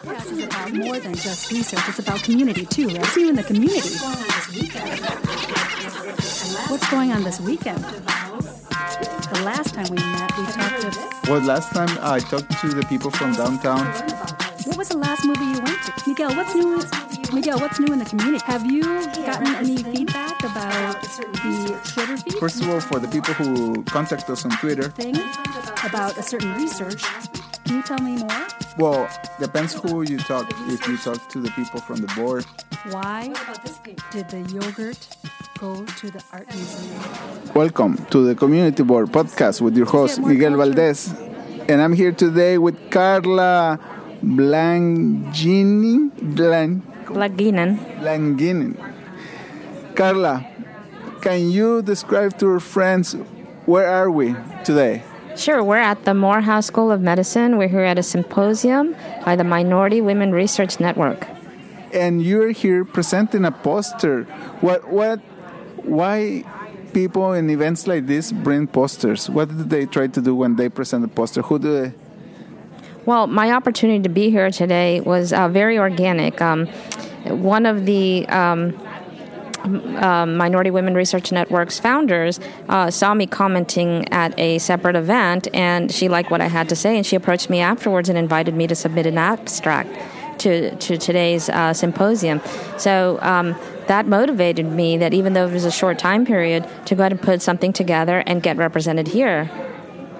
podcast is about more than just research. It's about community too, right? See you in the community. What's going on this weekend? The last time we met, we talked to. Well, last time I talked to the people from downtown. What was the last movie you went to? Miguel, what's new? Miguel, what's new in the community? Have you gotten any feedback about the Twitter feed First of all, for the people who contact us on Twitter, thing about a certain research? Can you tell me more? well, depends who you talk. If you talk to the people from the board, Why did the yogurt go to the art museum? welcome to the Community Board podcast with your host Miguel Valdez, and I'm here today with Carla Blangini. Blan, Laginen. Blanginin. Carla, can you describe to our friends where are we today? Sure, we're at the Morehouse School of Medicine. We're here at a symposium by the Minority Women Research Network. and you're here presenting a poster. What what why people in events like this bring posters? What do they try to do when they present a poster? Who do they Well, my opportunity to be here today was uh, very organic. Um, one of the um, um, Minority Women Research Network's founders uh, saw me commenting at a separate event, and she liked what I had to say, and she approached me afterwards and invited me to submit an abstract to to today's uh, symposium. So. Um, that motivated me that even though it was a short time period to go ahead and put something together and get represented here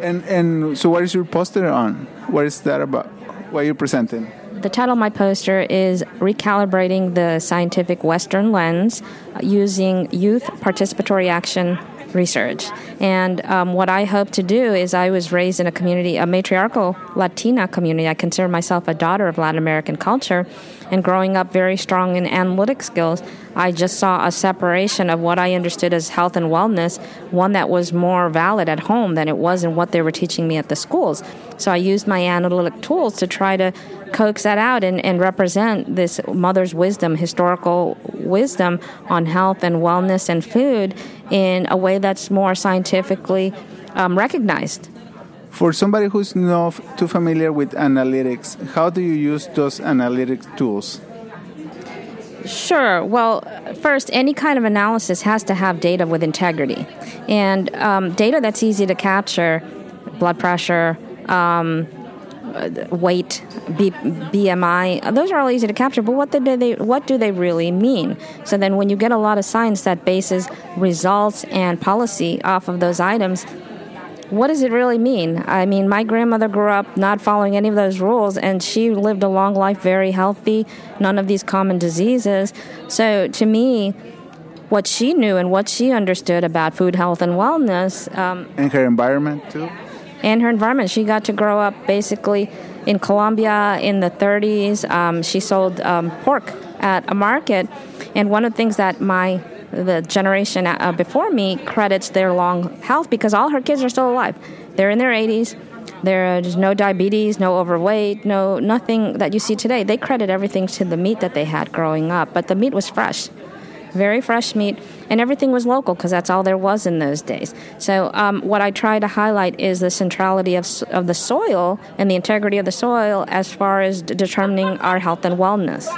and and so what is your poster on? What is that about? What are you presenting? The title of my poster is Recalibrating the Scientific Western Lens Using Youth Participatory Action Research. And um, what I hope to do is I was raised in a community, a matriarchal Latina community. I consider myself a daughter of Latin American culture. And growing up very strong in analytic skills, I just saw a separation of what I understood as health and wellness, one that was more valid at home than it was in what they were teaching me at the schools. So I used my analytic tools to try to coax that out and, and represent this mother's wisdom, historical wisdom on health and wellness and food in a way that's more scientifically um, recognized. For somebody who's not too familiar with analytics, how do you use those analytic tools? Sure. Well, first, any kind of analysis has to have data with integrity. And um, data that's easy to capture, blood pressure, um, weight, B- BMI, those are all easy to capture, but what, do they, what do they really mean? So then, when you get a lot of science that bases results and policy off of those items, what does it really mean? I mean, my grandmother grew up not following any of those rules, and she lived a long life, very healthy, none of these common diseases. So, to me, what she knew and what she understood about food, health, and wellness, um, And her environment too? and her environment, she got to grow up basically in Colombia in the 30s. Um, she sold um, pork at a market, and one of the things that my the generation uh, before me credits their long health because all her kids are still alive. They're in their 80s. There's no diabetes, no overweight, no nothing that you see today. They credit everything to the meat that they had growing up, but the meat was fresh, very fresh meat, and everything was local because that's all there was in those days. So um, what I try to highlight is the centrality of of the soil and the integrity of the soil as far as determining our health and wellness.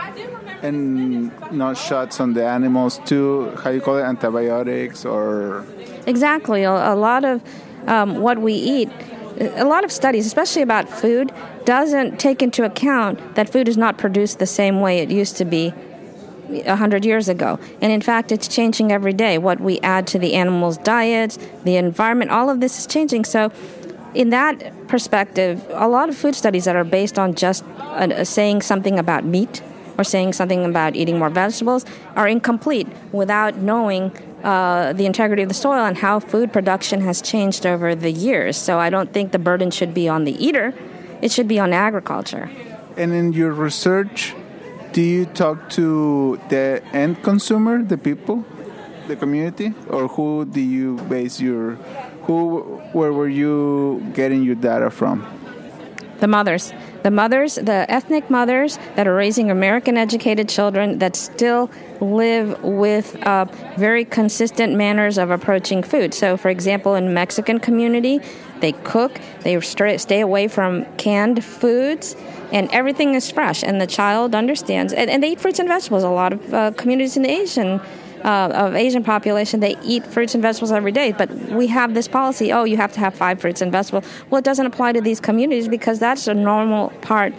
And not shots on the animals too. How you call it? Antibiotics or Exactly. A, lot of um, what we eat, a lot of studies, especially about food, doesn't take into account that food is not produced the same way it used to be a hundred years ago. And in fact, it's changing every day. What we add to the animals' diets, the environment, all of this is changing. So, in that perspective, a lot of food studies that are based on just uh, saying something about meat or saying something about eating more vegetables are incomplete without knowing uh, the integrity of the soil and how food production has changed over the years. So I don't think the burden should be on the eater, it should be on agriculture. And in your research, do you talk to the end consumer, the people, the community, or who do you base your who where were you getting your data from? The mothers. The mothers, the ethnic mothers that are raising American educated children that still live with uh, very consistent manners of approaching food. So, for example, in Mexican community, they cook, they stay away from canned foods, and everything is fresh. And the child understands, and, and they eat fruits and vegetables. A lot of uh, communities in Asian uh, of Asian population, they eat fruits and vegetables every day. But we have this policy: oh, you have to have five fruits and vegetables. Well, it doesn't apply to these communities because that's a normal part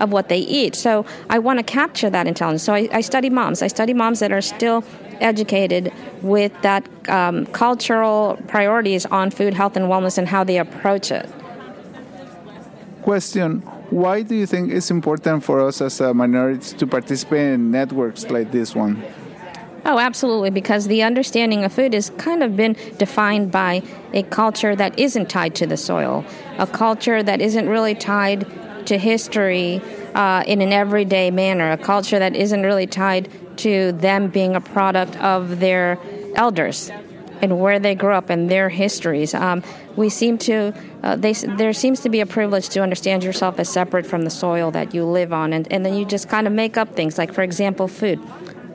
of what they eat. So I want to capture that intelligence. So I, I study moms. I study moms that are still educated with that um, cultural priorities on food, health, and wellness, and how they approach it. Question Why do you think it's important for us as minorities to participate in networks like this one? Oh, absolutely, because the understanding of food has kind of been defined by a culture that isn't tied to the soil, a culture that isn't really tied to history uh, in an everyday manner, a culture that isn't really tied to them being a product of their elders and where they grew up and their histories. Um, we seem to, uh, they, there seems to be a privilege to understand yourself as separate from the soil that you live on, and, and then you just kind of make up things, like, for example, food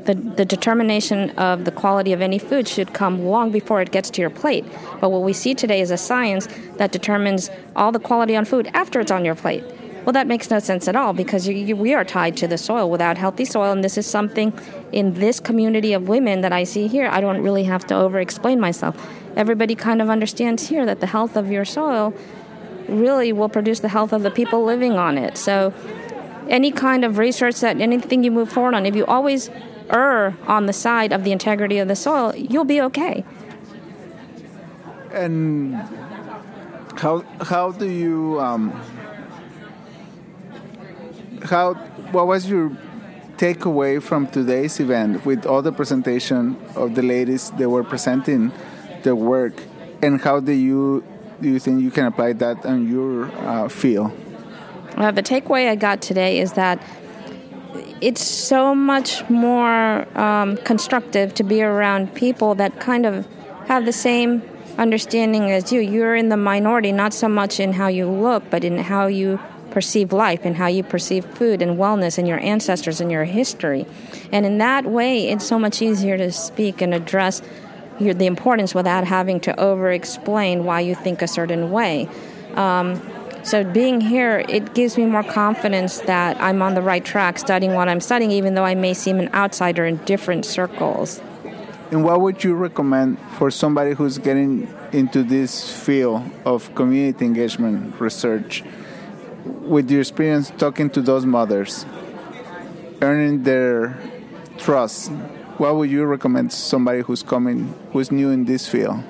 the, the determination of the quality of any food should come long before it gets to your plate. But what we see today is a science that determines all the quality on food after it's on your plate. Well, that makes no sense at all because you, you, we are tied to the soil. Without healthy soil, and this is something in this community of women that I see here, I don't really have to over explain myself. Everybody kind of understands here that the health of your soil really will produce the health of the people living on it. So, any kind of research that anything you move forward on, if you always err on the side of the integrity of the soil, you'll be okay. And how how do you um, how what was your takeaway from today's event with all the presentation of the ladies that were presenting their work, and how do you do you think you can apply that on your uh, field? Uh, the takeaway I got today is that it's so much more um, constructive to be around people that kind of have the same understanding as you. You're in the minority, not so much in how you look, but in how you perceive life and how you perceive food and wellness and your ancestors and your history. And in that way, it's so much easier to speak and address your, the importance without having to over explain why you think a certain way. Um, so being here, it gives me more confidence that I'm on the right track studying what I'm studying, even though I may seem an outsider in different circles. And what would you recommend for somebody who's getting into this field of community engagement research? With your experience talking to those mothers, earning their trust, what would you recommend somebody who's coming, who's new in this field?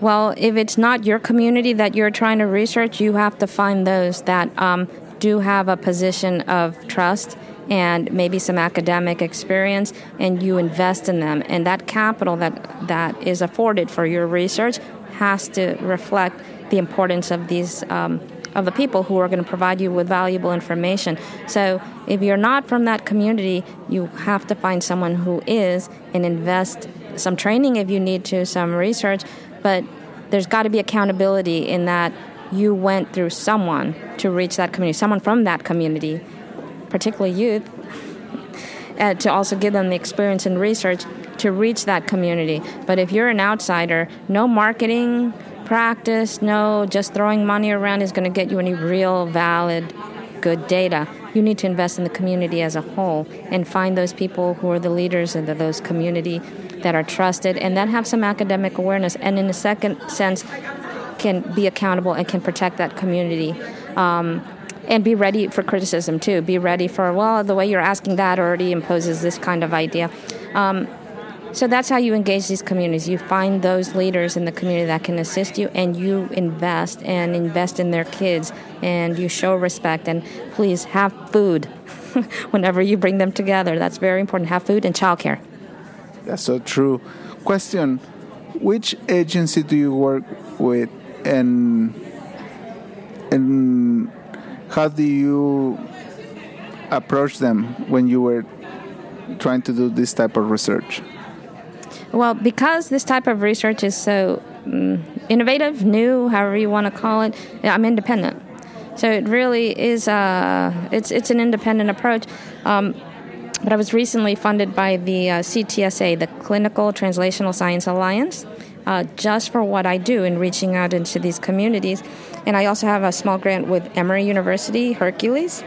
Well, if it's not your community that you're trying to research, you have to find those that um, do have a position of trust and maybe some academic experience, and you invest in them. And that capital that, that is afforded for your research has to reflect the importance of these. Um, of the people who are going to provide you with valuable information. So, if you're not from that community, you have to find someone who is and invest some training if you need to, some research, but there's got to be accountability in that you went through someone to reach that community, someone from that community, particularly youth, uh, to also give them the experience and research to reach that community. But if you're an outsider, no marketing practice, no just throwing money around is going to get you any real valid good data. You need to invest in the community as a whole and find those people who are the leaders in those community that are trusted and that have some academic awareness and in a second sense can be accountable and can protect that community um, and be ready for criticism too. Be ready for well the way you're asking that already imposes this kind of idea. Um, so that's how you engage these communities. You find those leaders in the community that can assist you, and you invest and invest in their kids, and you show respect. And please have food whenever you bring them together. That's very important. Have food and childcare. That's so true. Question Which agency do you work with and and how do you approach them when you were trying to do this type of research? Well, because this type of research is so um, innovative, new, however you want to call it, I'm independent. So it really is. Uh, it's it's an independent approach. Um, but I was recently funded by the uh, CTSA, the Clinical Translational Science Alliance, uh, just for what I do in reaching out into these communities. And I also have a small grant with Emory University, Hercules.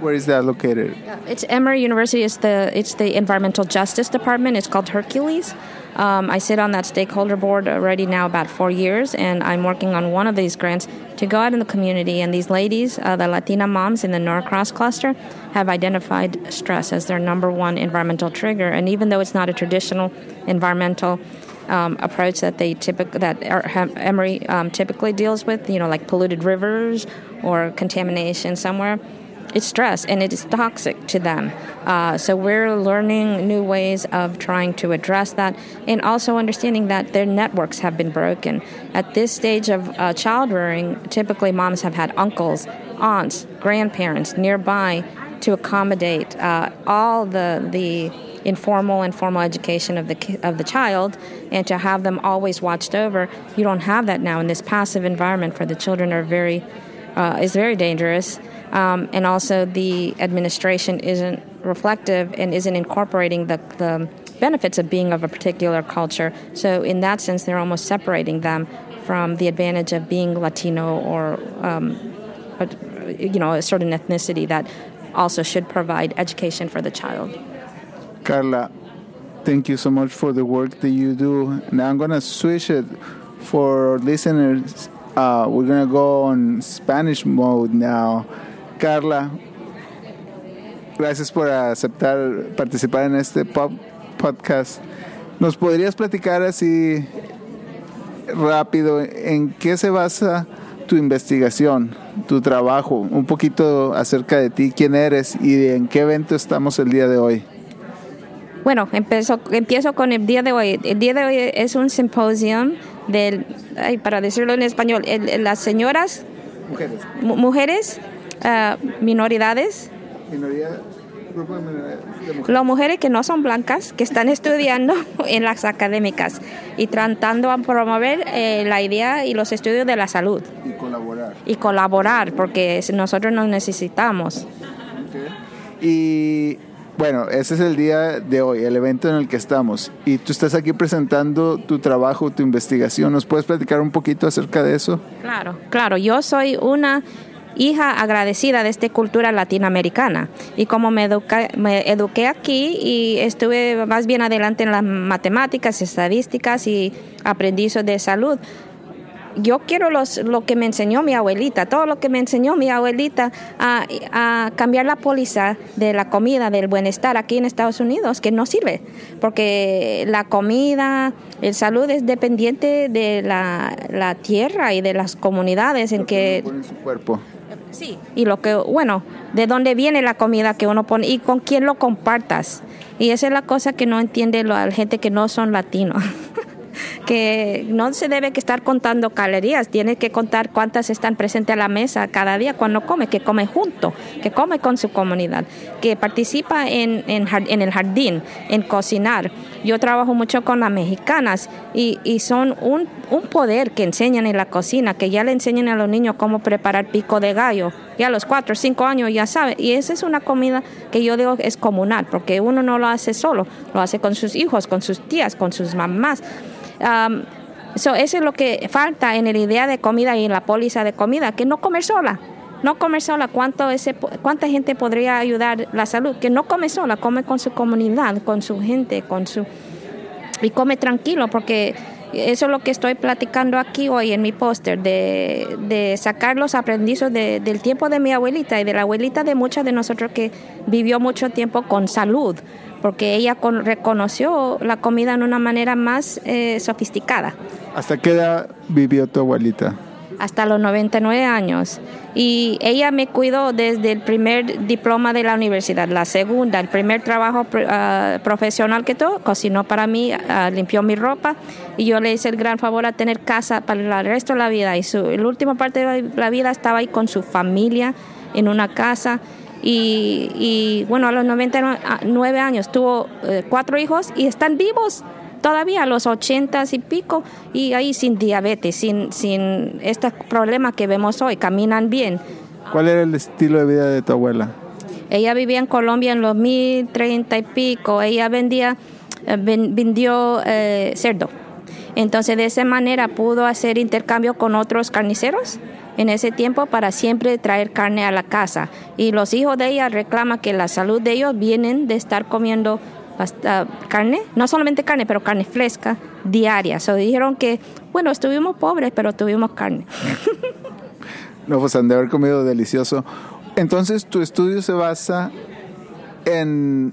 Where is that located? It's Emory University. It's the it's the Environmental Justice Department. It's called Hercules. Um, I sit on that stakeholder board already now about four years, and I'm working on one of these grants to go out in the community. And these ladies, uh, the Latina moms in the Norcross cluster, have identified stress as their number one environmental trigger. And even though it's not a traditional environmental um, approach that they typic- that Emory um, typically deals with, you know, like polluted rivers or contamination somewhere it's stress and it is toxic to them. Uh, so we're learning new ways of trying to address that and also understanding that their networks have been broken. At this stage of uh, child rearing, typically moms have had uncles, aunts, grandparents nearby to accommodate uh, all the the informal and formal education of the of the child and to have them always watched over you don't have that now in this passive environment for the children are very uh, is very dangerous um, and also the administration isn't reflective and isn't incorporating the, the benefits of being of a particular culture. So, in that sense, they're almost separating them from the advantage of being Latino or, um, you know, a certain ethnicity that also should provide education for the child. Carla, thank you so much for the work that you do. Now I'm going to switch it for listeners. Uh, we're going to go on Spanish mode now. Carla, gracias por aceptar participar en este podcast. ¿Nos podrías platicar así rápido en qué se basa tu investigación, tu trabajo, un poquito acerca de ti, quién eres y en qué evento estamos el día de hoy? Bueno, empiezo, empiezo con el día de hoy. El día de hoy es un simposio del, para decirlo en español, las señoras, mujeres, mujeres uh, minoridades. Grupo de mujeres. Las mujeres que no son blancas, que están estudiando en las académicas y tratando de promover eh, la idea y los estudios de la salud. Y colaborar. Y colaborar, porque nosotros nos necesitamos. Okay. Y bueno, ese es el día de hoy, el evento en el que estamos. Y tú estás aquí presentando tu trabajo, tu investigación. ¿Nos puedes platicar un poquito acerca de eso? Claro, claro. Yo soy una hija agradecida de esta cultura latinoamericana. Y como me, me eduqué aquí y estuve más bien adelante en las matemáticas, estadísticas y aprendí de salud, yo quiero los, lo que me enseñó mi abuelita, todo lo que me enseñó mi abuelita a, a, cambiar la póliza de la comida, del bienestar aquí en Estados Unidos, que no sirve, porque la comida, el salud es dependiente de la, la tierra y de las comunidades en que... Su cuerpo. Sí, y lo que, bueno, de dónde viene la comida que uno pone y con quién lo compartas. Y esa es la cosa que no entiende la gente que no son latinos. que no se debe que estar contando calorías, tiene que contar cuántas están presentes a la mesa cada día cuando come, que come junto, que come con su comunidad, que participa en, en, el jardín, en cocinar. Yo trabajo mucho con las mexicanas y, y son un, un, poder que enseñan en la cocina, que ya le enseñan a los niños cómo preparar pico de gallo. Ya a los cuatro o cinco años ya sabe. Y esa es una comida que yo digo es comunal, porque uno no lo hace solo, lo hace con sus hijos, con sus tías, con sus mamás. Um, eso es lo que falta en la idea de comida y en la póliza de comida, que no comer sola. No comer sola, ¿cuánto ese, ¿cuánta gente podría ayudar la salud? Que no come sola, come con su comunidad, con su gente, con su... Y come tranquilo, porque eso es lo que estoy platicando aquí hoy en mi póster, de, de, sacar los aprendices del tiempo de mi abuelita y de la abuelita de muchas de nosotros que vivió mucho tiempo con salud porque ella reconoció la comida en una manera más eh, sofisticada. ¿Hasta qué edad vivió tu abuelita? Hasta los 99 años. Y ella me cuidó desde el primer diploma de la universidad, la segunda, el primer trabajo ah, profesional que tuvo, cocinó para mí, ah, limpió mi ropa y yo le hice el gran favor a tener casa para el resto de la vida. Y su, la última parte de la vida estaba ahí con su familia en una casa y, bueno, a los 99 años tuvo eh, cuatro hijos y están vivos todavía a los 80 y pico y ahí sin diabetes, sin, sin este problema que vemos hoy, caminan bien. ¿Cuál era el estilo de vida de tu abuela? Ella vivía en Colombia en los 1030 y pico. Ella vendía, eh, ven- vendió eh, cerdo. Entonces de esa manera pudo hacer intercambio con otros carniceros en ese tiempo para siempre traer carne a la casa. Y los hijos de ella reclaman que la salud de ellos vienen de estar comiendo basta- carne, no solamente carne, pero carne fresca diaria. So dijeron que, bueno, estuvimos pobres, pero tuvimos carne. No, pues han de haber comido delicioso. Entonces, tu estudio se basa en,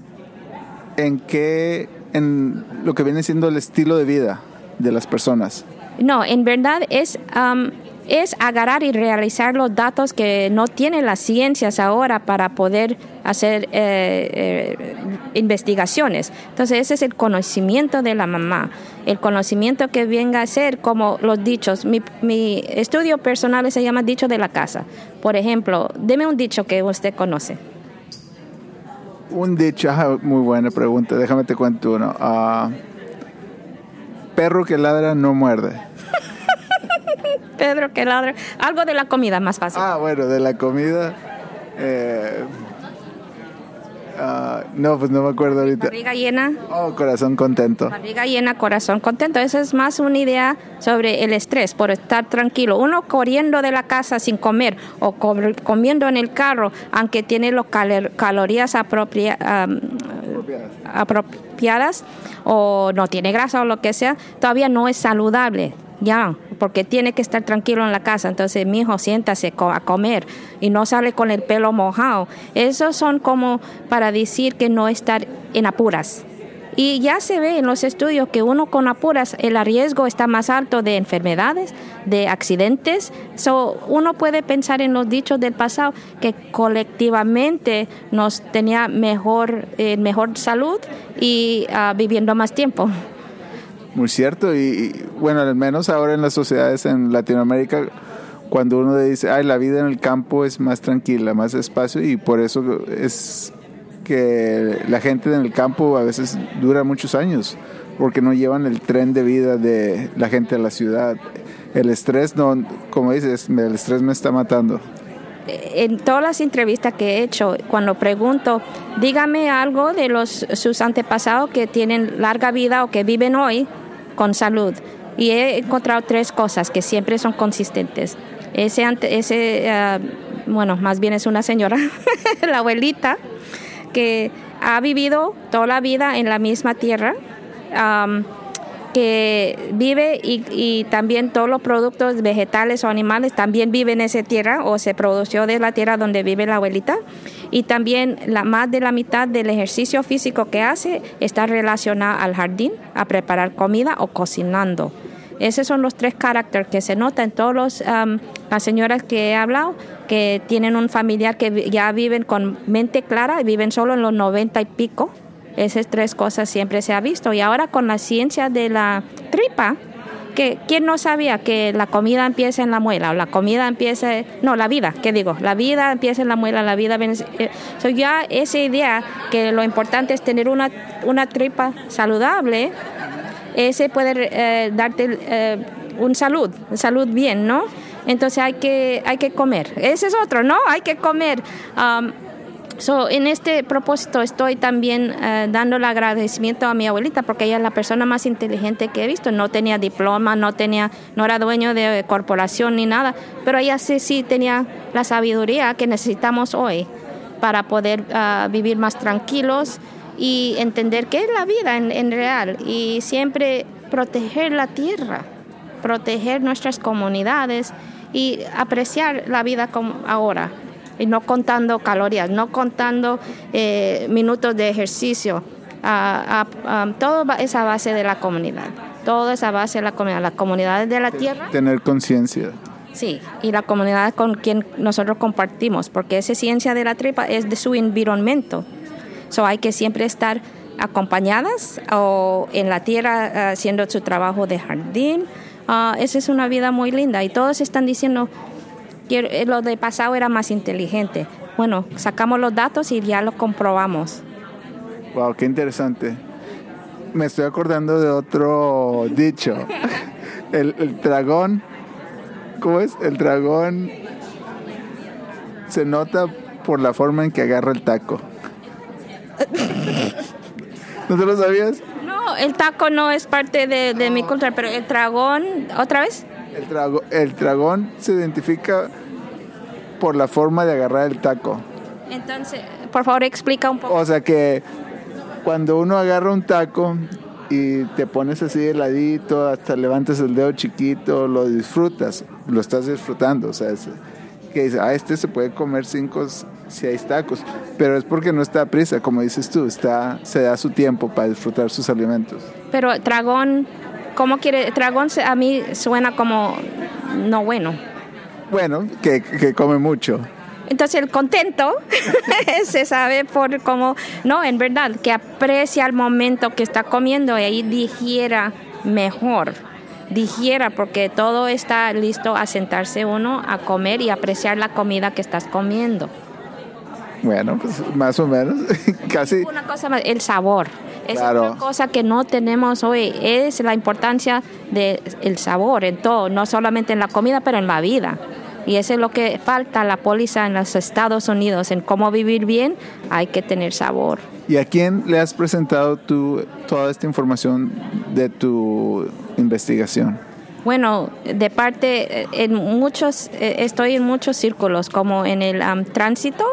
en qué, en lo que viene siendo el estilo de vida de las personas. No, en verdad es, am, es agarrar y realizar los datos que no tienen las ciencias ahora para poder hacer eh, eh, investigaciones. Entonces ese es el conocimiento de la mamá, el conocimiento que venga a ser como los dichos. Mi, mi estudio personal se llama dicho de la casa. Por ejemplo, deme un dicho que usted conoce. Un dicho, muy buena pregunta, déjame te cuento uno. Ah, perro que ladra no muerde. Pedro, que ladra. Algo de la comida más fácil. Ah, bueno, de la comida. eh, ah, no, pues no me acuerdo ahorita. Barriga llena. Oh, corazón contento. Barriga llena, corazón contento. Esa es más una idea sobre el estrés, por estar tranquilo. Uno corriendo de la casa sin comer o co- comiendo en el carro, aunque tiene las calorías apropria- am, apropiadas o no tiene grasa o lo que sea, todavía no es saludable. Ya, porque tiene que estar tranquilo en la casa. Entonces, mi hijo, siéntase a comer y no sale con el pelo mojado. Esos son como para decir que no estar en apuras. Y ya se ve en los estudios que uno con apuras, el riesgo está más alto de enfermedades, de accidentes. So, uno puede pensar en los dichos del pasado que colectivamente nos tenía mejor, eh, mejor salud y ah, viviendo más tiempo. Muy cierto, y, bueno, al menos ahora en las sociedades en Latinoamérica, cuando uno dice, ay, la vida en el campo es más tranquila, más espacio, y por eso es que la gente en el campo a veces dura muchos años, porque no llevan el tren de vida de la gente de la ciudad. El estrés, no, como dices, el estrés me está matando. en todas las entrevistas que he hecho, cuando pregunto, dígame algo de los sus antepasados que tienen larga vida o que viven hoy con salud. Y he encontrado tres cosas que siempre son consistentes. Ese, ese ah, bueno, más bien es una señora, la abuelita, que ha vivido toda la vida en la misma tierra. que vive y, y también todos los productos vegetales o animales también viven en esa tierra o se produció de la tierra donde vive la abuelita y también la más de la mitad del ejercicio físico que hace está relacionado al jardín, a preparar comida o cocinando. Esos son los tres caracteres que se notan en todas las señoras que he hablado, que tienen un familiar que ya viven con mente clara, viven solo en los 90 y pico. Esas tres cosas siempre se ha visto. Y ahora con la ciencia de la tripa, que ¿quién no sabía que la comida empieza en la muela o la comida empieza, no, la vida, ¿qué digo? La vida empieza en la muela, la vida eh, so ya esa idea que lo importante es tener una, una tripa saludable, ese puede eh, darte eh, un salud, salud bien, ¿no? Entonces hay que, hay que comer. Ese es otro, ¿no? Hay que comer. Um, So, en este propósito estoy también eh, dando el agradecimiento a mi abuelita porque ella es la persona más inteligente que he visto. No tenía diploma, no tenía, no era dueño de corporación ni nada, pero ella sí, sí tenía la sabiduría que necesitamos hoy para poder ah, vivir más tranquilos y entender qué es la vida en, en real y siempre proteger la tierra, proteger nuestras comunidades y apreciar la vida como ahora y no contando calorías, no contando eh, minutos de ejercicio. Ah, ah, ah, todo es a base de la comunidad. Todo es a base de la comunidad. Las comunidades de la tierra, Tener conciencia. sí, y la comunidad con quien nosotros compartimos, porque esa ciencia de la tripa es de su environmento. So hay que siempre estar acompañadas o en la tierra haciendo su trabajo de jardín. Esa es una vida muy linda y todos están diciendo eh, lo de pasado era más inteligente. Bueno, sacamos los datos y ya lo comprobamos. Wow, qué interesante. Me estoy acordando de otro dicho. El, el dragón. ¿Cómo es? El dragón. se nota por la forma en que agarra el taco. ¿No te lo sabías? No, el taco no es parte de, de mi cultura, pero el dragón, ¿otra vez? El, trago, el dragón se identifica por la forma de agarrar el taco. Entonces, por favor, explica un poco. O sea que cuando uno agarra un taco y te pones así de ladito, hasta levantas el dedo chiquito, lo disfrutas, lo estás disfrutando. O sea, es, que dice, ah, este se puede comer cinco hay tacos, pero es porque no está a prisa, como dices tú, está, se da su tiempo para disfrutar sus alimentos. Pero dragón, ¿cómo quiere? Dragón a mí suena como no bueno. Bueno, que, que come mucho. Entonces el contento se sabe por cómo, no, en verdad, que aprecia el momento que está comiendo y ahí digiera mejor, digiera porque todo está listo a sentarse uno a comer y apreciar la comida que estás comiendo. Bueno, pues más o menos, casi. Una cosa más, el sabor. Es una cosa que no tenemos hoy, es la importancia del sabor en todo, no solamente en la comida, pero en la vida. Y eso es lo que falta la póliza en los Estados Unidos, en cómo vivir bien, hay que tener sabor. ¿Y a quién le has presentado tú toda esta información de tu investigación? Bueno, de parte, eh, en muchos, eh, estoy en muchos círculos, como en el tránsito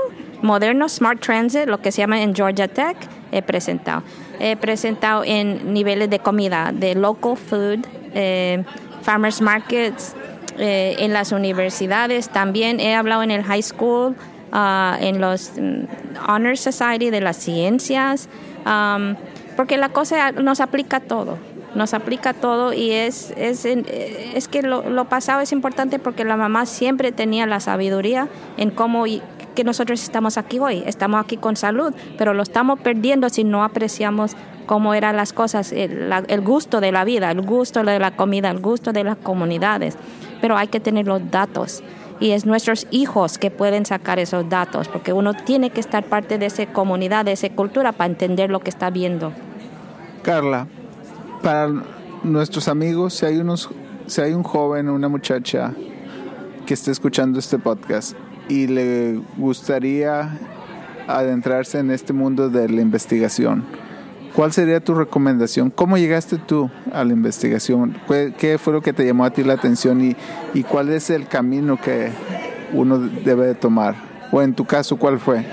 moderno, Smart Transit, lo que se llama en Georgia Tech, he presentado. He presentado en niveles de comida, de local food, eh, farmers markets, eh, en las universidades, también he hablado en el high school, uh, en los um, Honor Society de las ciencias, um, porque la cosa nos aplica todo, nos aplica todo y es, es, es que lo, lo, pasado es importante porque la mamá siempre tenía la sabiduría en cómo que nosotros estamos aquí hoy, estamos aquí con salud, pero lo estamos perdiendo si no apreciamos cómo eran las cosas, el, el gusto de la vida, el gusto de la comida, el gusto de las comunidades pero hay que tener los datos. Y es nuestros hijos que pueden sacar esos datos, porque uno tiene que estar parte de esa comunidad, de esa cultura, para entender lo que está viendo. Carla, para nuestros amigos, si hay, unos, si hay un joven o una muchacha que esté escuchando este podcast y le gustaría adentrarse en este mundo de la investigación, ¿Cuál sería tu recomendación? ¿Cómo llegaste tú a la investigación? ¿Qué fue lo que te llamó a ti la atención y, y cuál es el camino que uno debe de tomar? O en tu caso, ¿cuál fue?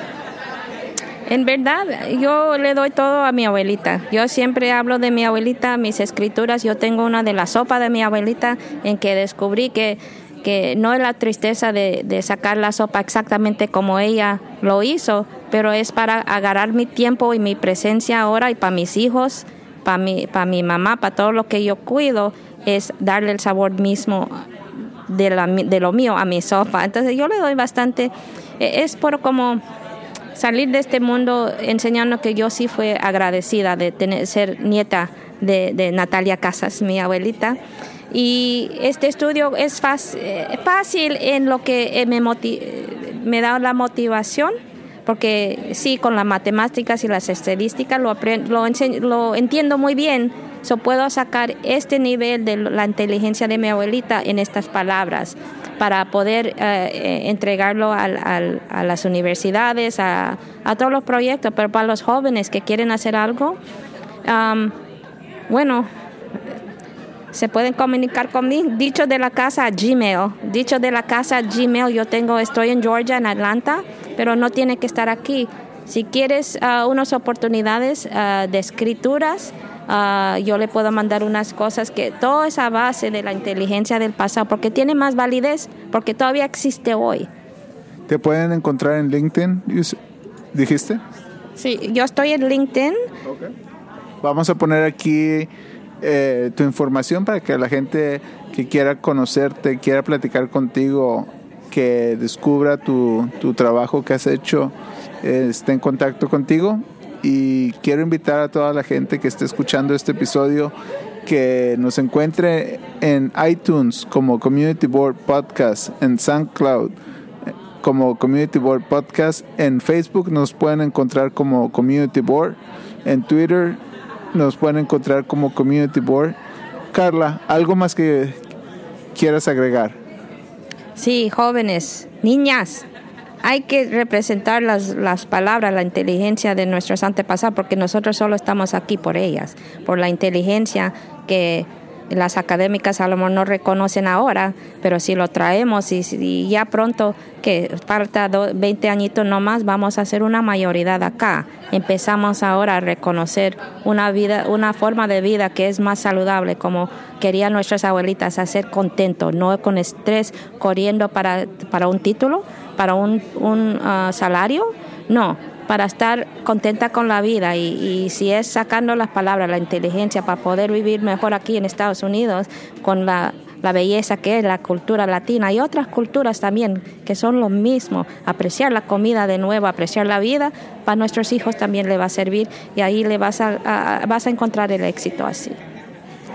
En verdad, yo le doy todo a mi abuelita. Yo siempre hablo de mi abuelita, mis escrituras. Yo tengo una de la sopa de mi abuelita en que descubrí que que no es la tristeza de, sacar la sopa exactamente como ella lo hizo, pero es para agarrar mi tiempo y mi presencia ahora y para mis hijos, para mi, para mi mamá, para todo lo que yo cuido, es darle el sabor mismo de, la, de lo mío a mi sopa. Entonces yo le doy bastante, e, es por como salir de este mundo enseñando que yo sí fui agradecida de tener, ser nieta de, de Natalia Casas, mi abuelita. Y este estudio es eh, fácil en lo que eh, me, me da la motivación, porque sí, con las matemáticas y las estadísticas lo, lo, lo entiendo muy bien. So puedo sacar este nivel de la inteligencia de mi abuelita en estas palabras para poder eh, entregarlo a las universidades, a, todos los proyectos, pero para los jóvenes que quieren hacer algo, bueno, se pueden comunicar conmigo. Dicho de la casa Gmail. Dicho de la casa Gmail. Yo tengo, estoy en Georgia, en Atlanta, pero no tiene que estar aquí. Si quieres uh, unas oportunidades uh, de escrituras, uh, yo le puedo mandar unas cosas que toda esa base de la inteligencia del pasado, porque tiene más validez, porque todavía existe hoy. ¿Te pueden encontrar en LinkedIn? ¿Dijiste? Sí, yo estoy en LinkedIn. Vamos a poner aquí eh, tu información para que la gente que quiera conocerte, quiera platicar contigo, que descubra tu, tu trabajo que has hecho, eh, esté en contacto contigo. Y quiero invitar a toda la gente que esté escuchando este episodio que nos encuentre en iTunes como Community Board Podcast, en SoundCloud como Community Board Podcast, en Facebook nos pueden encontrar como Community Board, en Twitter nos pueden encontrar como Community Board. Carla, ¿algo más que quieras agregar? Sí, jóvenes, niñas, hay que representar las, las palabras, la inteligencia de nuestros antepasados, porque nosotros solo estamos aquí por ellas, por la inteligencia que las académicas a lo mejor no reconocen ahora, pero si lo traemos y, ya pronto, que falta 20 añitos nomás, vamos a hacer una mayoría acá. Empezamos ahora a reconocer una vida, una forma de vida que es más saludable, como querían nuestras abuelitas, hacer contento, no con estrés, corriendo para, para un título, para un, un ah, salario, no, para estar contenta con la vida y, si es sacando las palabras, la inteligencia para poder vivir mejor aquí en Estados Unidos con la, belleza que es la cultura latina y otras culturas también que son lo mismo, apreciar la comida de nuevo, apreciar la vida, para nuestros hijos también le va a servir y ahí le vas a, vas a encontrar el éxito así.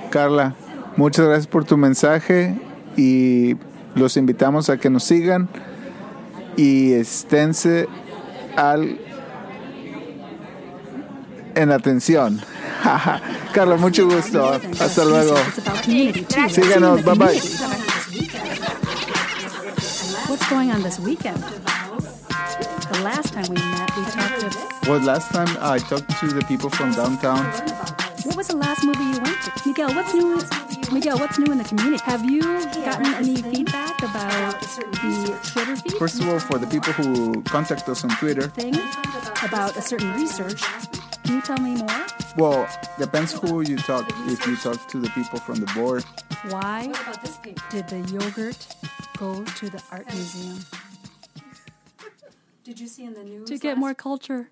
Carla, muchas gracias por tu mensaje y los invitamos a que nos sigan y esténse al en atención. Carlos, mucho gusto. Hasta luego. Síganos. Bye bye. What's going on this weekend? The last time we met, we talked to. Well, last time I talked to the people from downtown. What was the last movie you went to? Miguel, what's new? Miguel, what's new in the community? Have you gotten any feedback about the Twitter feed? First of all, for the people who contact us on Twitter, thing about a certain research can you tell me more? Well, depends who you talk. If you talk to the people from the board. Why did the yogurt go to the art museum? Did you see in the news? To get more culture.